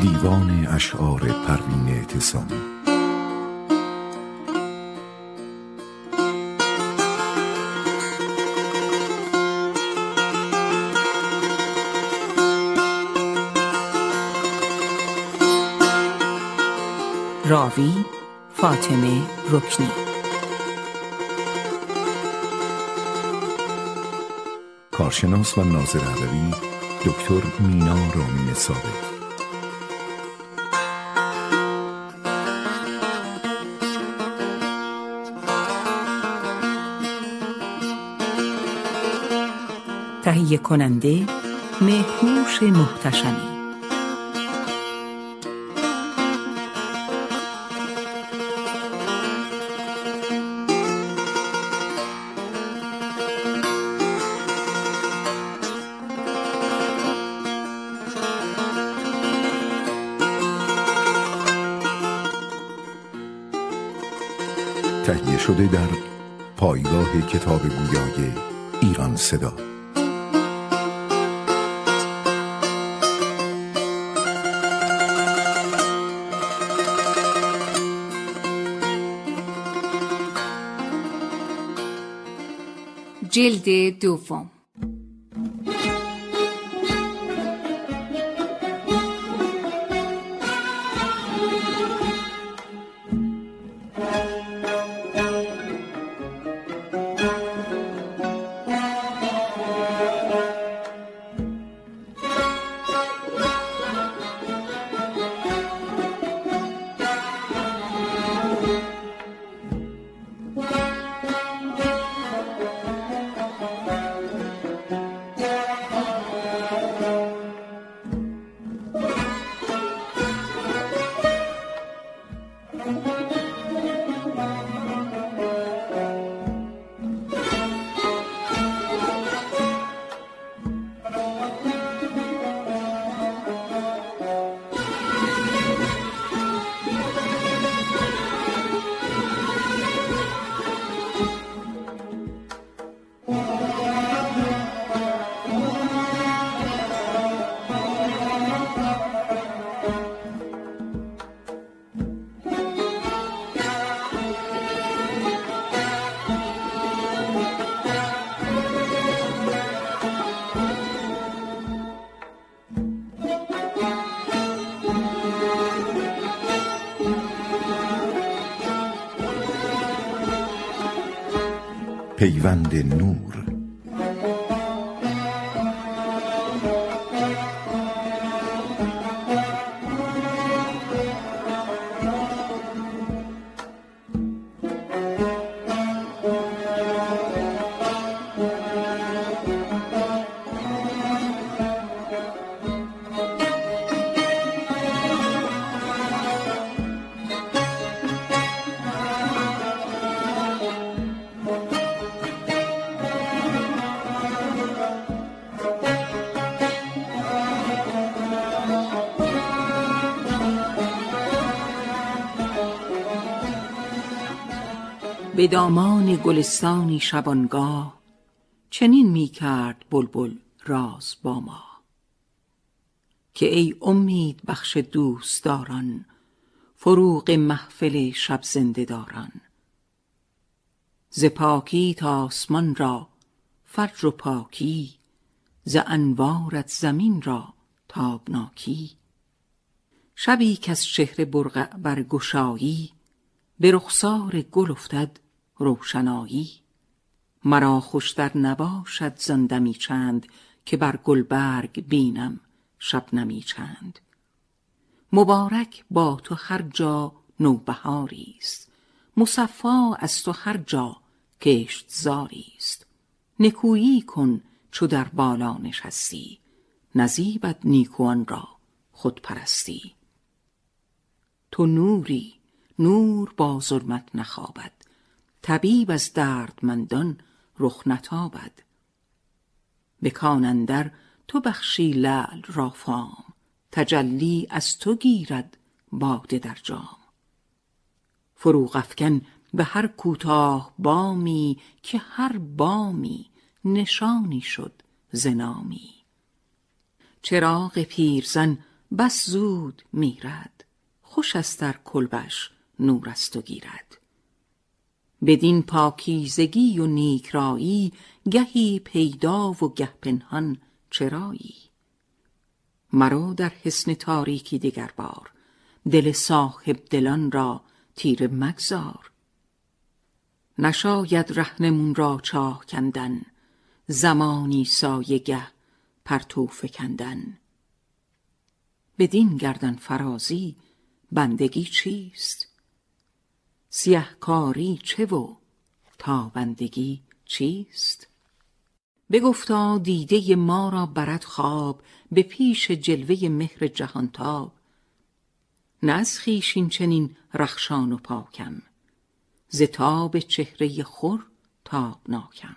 دیوان اشعار پروین اعتصامی. راوی فاطمه رکنی. کارشناس و ناظر ادبی دکتر مینا رامین ثابت. تهیه کننده مهنوش محتشمی. تهیه شده در پایگاه کتاب گویای ایران صدا. جلد دوم. پیوند نور. به دامان گلستانی شبانگاه چنین می کرد بلبل راز با ما. که ای امید بخش دوستداران فروغ محفل شب زنده داران. ز پاکی تا آسمان را فجر و پاکی ز انوارت زمین را تابناکی. شبی کز چهره برقع برگشایی به رخسار گل افتد روشنایی. مرا خوشتر نباشد زندمی چند که بر گلبرگ بینم شبنمی چند. مبارک با تو هر جا نوبهاری است. مصفا از تو هر جا کشت زاری است. نکویی کن چو در بالا نشستی. نزیبت نیکوان را خود پرستی تو نوری نور با ظلمت نخوابد. طبیب از دردمندان رخ نتابد. به کان تو بخشی لعل را فام تجلی از تو گیرد باده در جام. فروغ افکن به هر کوتاه بامی که هر بامی نشانی شد زنامی چراغ پیرزن بس زود میرد خوش است در کلبش نور است و گیرد. بدین پاکیزگی و نیکرایی گهی پیدا و گه پنهان چرایی. مرا در حسن تاریکی دگر بار دل صاحب دلان را تیر مگذار. نشاید رهنمون را چاه کندن زمانی سایه گه پرتو فکندن. بدین گردن فرازی بندگی چیست؟ سیه کاری چه و تابندگی چیست؟ بگفتا دیده ما را برد خواب به پیش جلوه مهر جهانتاب. نه از خویش این چنین رخشان و پاکم ز تاب چهره خور تابناکم.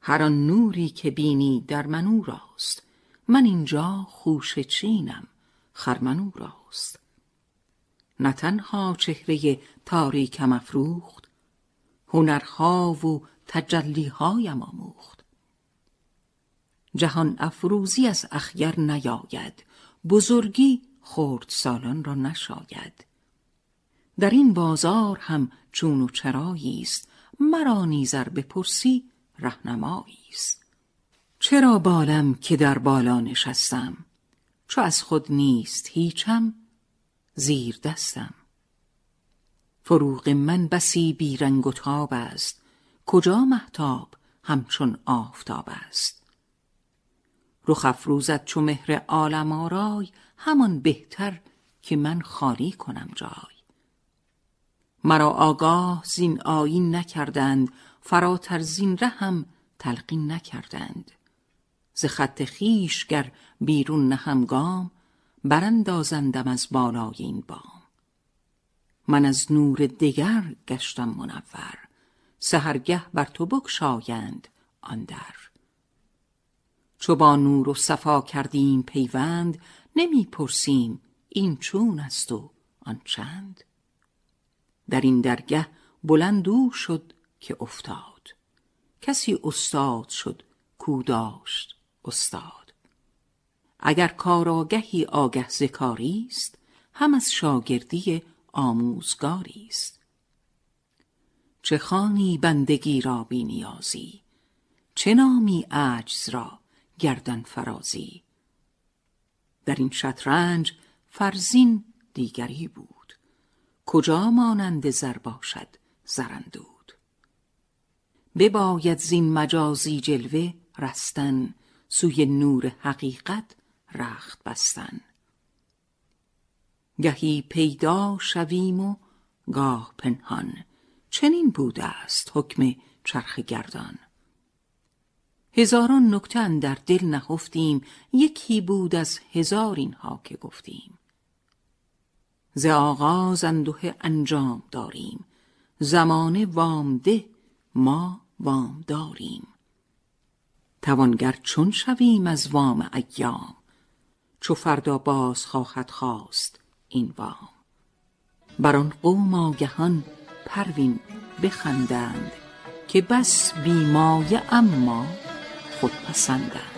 هر آن نوری که بینی در من او راست من اینجا خوشه چینم خرمن راست. نه تنها چهره تاریکم افروخت هنرها و تجلیهایم آموخت. جهان افروزی از اخگر نیاید بزرگی خرد سالان را نشاید. در این بازار هم چون و چرایی است مرا نیزر بپرسی رهنمایی است. چرا بالم که در بالا نشستم؟ چو از خود نیست هیچم زیر دستم. فروغ من بسی بیرنگ و تاب است. کجا محتاب همچون آفتاب است؟ رخ افروزد چو مهر عالم آرای همان بهتر که من خالی کنم جای. مرا آگاه زین آیین نکردند فراتر زین رهم تلقین نکردند. ز خط خیش گر بیرون نهم گام براندازندم از بالای این بام. من از نور دگر گشتم منور. سهرگه بر تو بگشایند آن در. چو با نور و صفا کردیم پیوند نمی پرسیم این چون است و آن چند. در این درگه بلند او شد که افتاد. کسی استاد شد کو داشت استاد. اگر کاراگهی آگه زکاری است هم از شاگردی آموزگاری است. چه خانی بندگی را بی نیازی چه نامی عجز را گردن فرازی. در این شطرنج فرزین دیگری بود. کجا مانند زر باشد زرندود؟ بباید زین مجازی جلوه رستن سوی نور حقیقت رخت بستن. گهی پیدا شویم و گاه پنهان. چنین بوده است حکم چرخ گردان. هزاران نکته در دل نهفتیم یکی بود از هزار اینها که گفتیم. ز آغاز انده انجام داریم زمانه وامده ما وام داریم توانگر چون شویم از وام ایام؟ چو فردا باز خواهد خواست این وام. بر آن قوم آگهان پروین بخندند که بس بیمایه اما خودپسندند.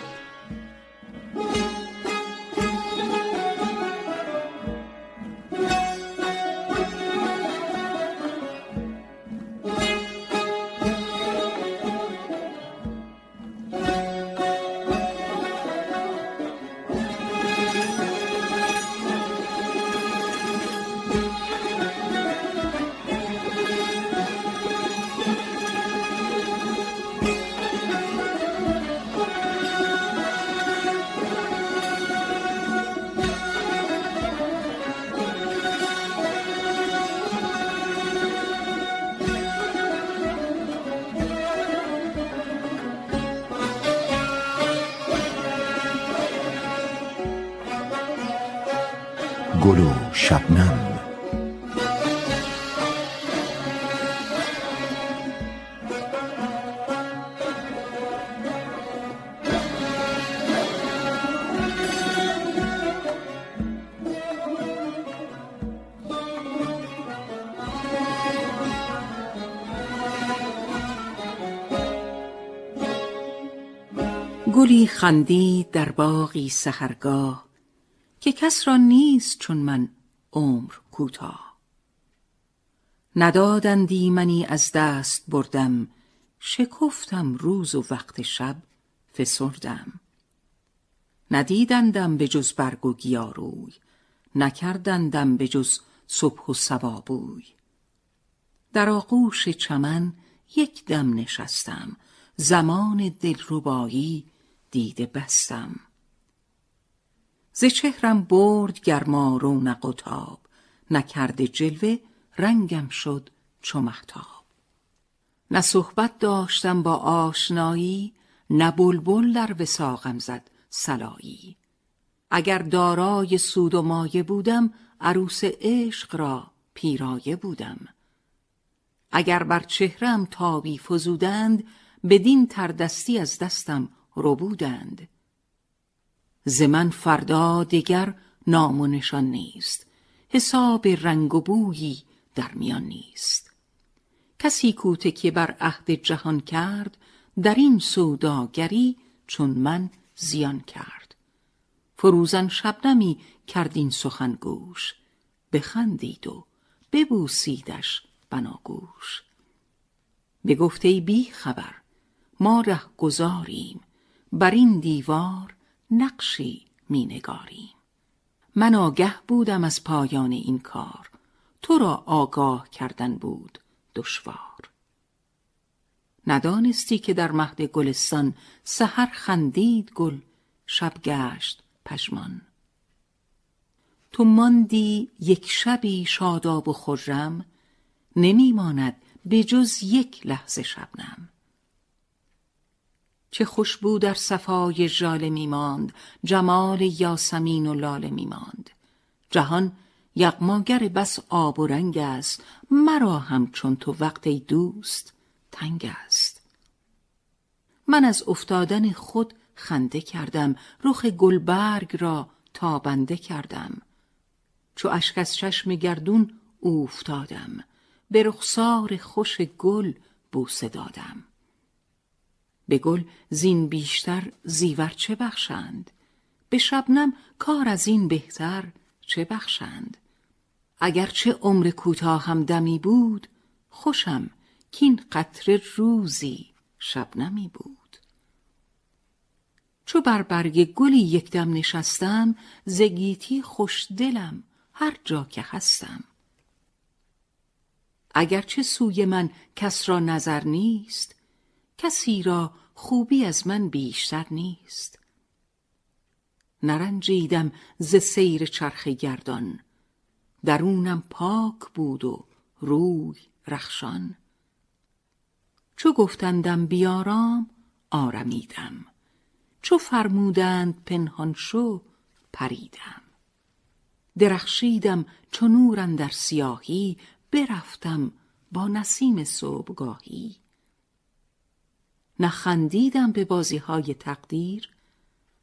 گل و شبنم. گلی خندید در باغی سحرگاه. که کس را نیست چون من عمر کوتاه. ندادندی منی از دست بردم شکفتم روز و وقت شب فسردم. ندیدندم به جز برگ و گیاروی نکردندم به جز صبح و سبابوی در آغوش چمن یک دم نشستم زمان دلربایی دیده بستم. ز چهرم برد گرما رونق و تاب نکرده جلوه رنگم شد چو مهتاب. نه صحبت داشتم با آشنایی نه بلبل در وساقم زد صلایی. اگر دارای سود و مایه بودم عروس عشق را پیرایه بودم. اگر بر چهرم تابی فزودند بدین تردستی از دستم ربودند. ز من فردا دگر نام نیست. حساب رنگ و بویی در میان نیست. کسی کو که بر عهد جهان کرد در این سوداگری چون من زیان کرد. فروزن شبنمی کرد این سخن گوش. بخندید و ببوسیدش بناگوش بگفت ای بی خبر ما ره گذاریم بر این دیوار نقشی می نگاریم من آگه بودم از پایان این کار. تو را آگاه کردن بود دشوار. ندانستی که در مهد گلستان سحر خندید گل شب گشت پشمان تو ماندی یک شبی شاداب و خرم نمیماند به جز یک لحظه شبنم. چه خوشبو در صفای ژاله میماند جمال یاسمین و لاله میماند جهان یغماگر بس آب و رنگ است مرا همچون تو وقت دوست تنگ است. من از افتادن خود خنده کردم رخ گلبرگ را تابنده کردم. چو اشک از چشم گردون اوفتادم به رخسار خوش گل بوسه دادم. به گل زین بیشتر زیور چه بخشند؟ به شبنم کار از این بهتر چه بخشند؟ اگرچه عمر کوتاه هم دمی بود خوشم کین قطره روزی شبنمی بود. چو بر برگ گلی یکدم نشستم زگیتی خوش دلم هر جا که هستم. اگرچه سوی من کس را نظر نیست کسی را خوبی از من بیشتر نیست. نرنجیدم ز سیر چرخ گردان. درونم پاک بود و روی رخشان. چو گفتندم بیارام آرمیدم. چو فرمودند پنهان شو پریدم. درخشیدم چو نور در سیاهی برفتم با نسیم صبحگاهی. نخندیدم به بازی های تقدیر.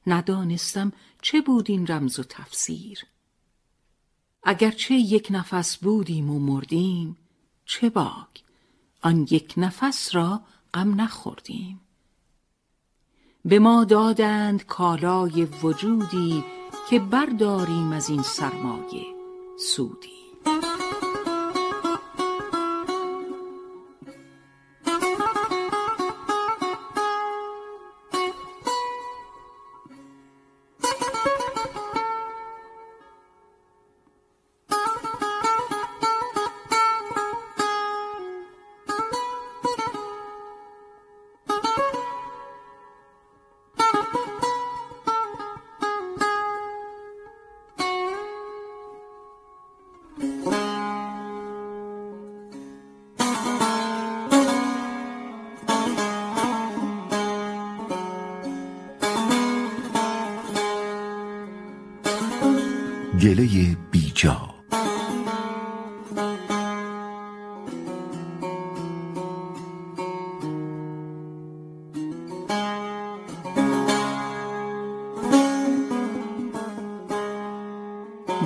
ندانستم چه بود این رمز و تفسیر. اگرچه یک نفس بودیم و مردیم چه باک؟ آن یک نفس را غم نخوردیم. به ما دادند کالای وجودی که برداریم از این سرمایه سودی.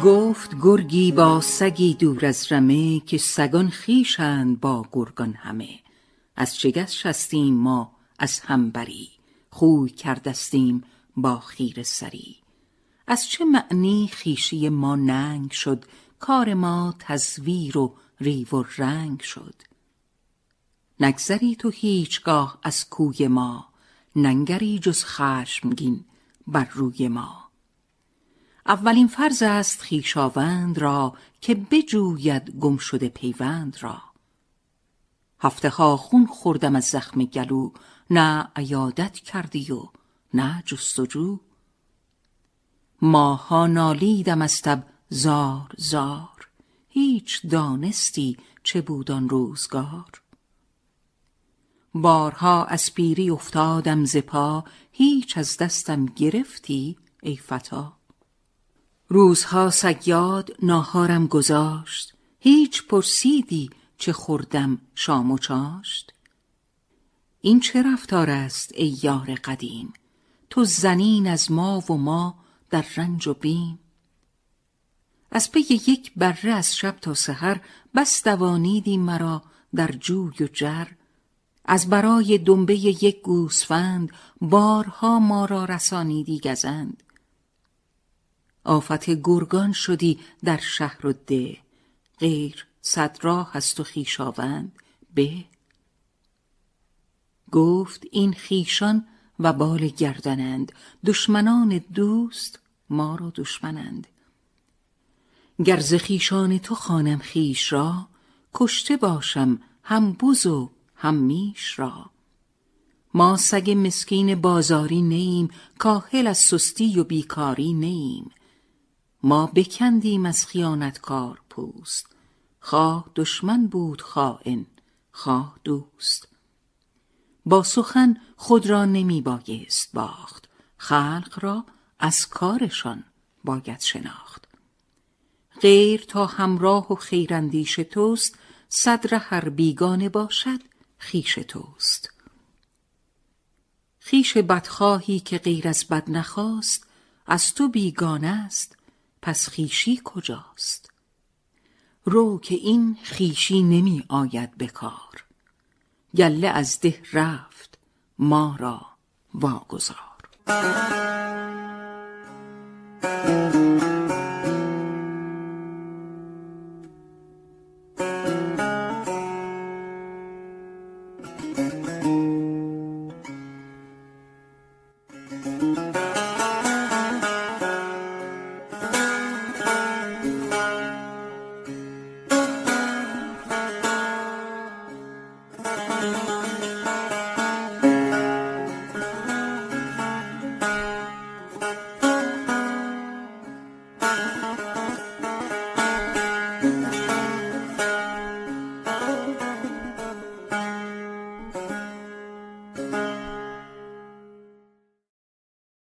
گفت گرگی با سگی دور از رمه که سگان خیشند با گرگان همه. از چه شستیم ما از هم بری. خوی کردستیم با خیر سری. از چه معنی خیشی ما ننگ شد؟ کار ما تزویر و ریو و رنگ شد. نگذری تو هیچگاه از کوی ما ننگری جز خشمگین بر روی ما. اولین فرض است خیشاوند را که بجوید گم شده پیوند را. هفته ها خون خوردم از زخم گلو نه عیادت کردی و نه جستجو. ماها نالیدم از تب زار زار. هیچ دانستی چه بود روزگار. بارها از پیری افتادم ز پا هیچ از دستم گرفتی ای فتا. روزها سیاد ناهارم گذاشت. هیچ پرسیدی چه خوردم شام و چاشت؟ این چه رفتار است ای یار قدیم؟ تو زنین از ما و ما در رنج و بیم. از پی یک بره از شب تا سحر بس دوانیدی مرا در جوی و جر. از برای دنبه یک گوسفند بارها ما را رسانیدی گزند. آفت گرگان شدی در شهر و ده غیر صد راه هست و خیشاوند. به گفت این خیشان و بال گردنند. دشمنان دوست ما را دشمنند. گر ز خیشان تو خانم خیش را کشته باشم هم بز و هم میش را. ما سگ مسکین بازاری نیم کاهل از سستی و بیکاری نیم. ما بکندیم از خیانتکار پوست. خواه دشمن بود خائن خواه دوست. با سخن خود را نمی بایست باخت خلق را از کارشان باید شناخت. غیر تا همراه و خیراندیش توست صدر هر بیگانه باشد خیش توست. خیش بدخواهی که غیر از بد نخواست از تو بیگانه است پس خیشی کجاست؟ رو که این خیشی نمی آید به کار. گله از ده رفت ما را واگذار.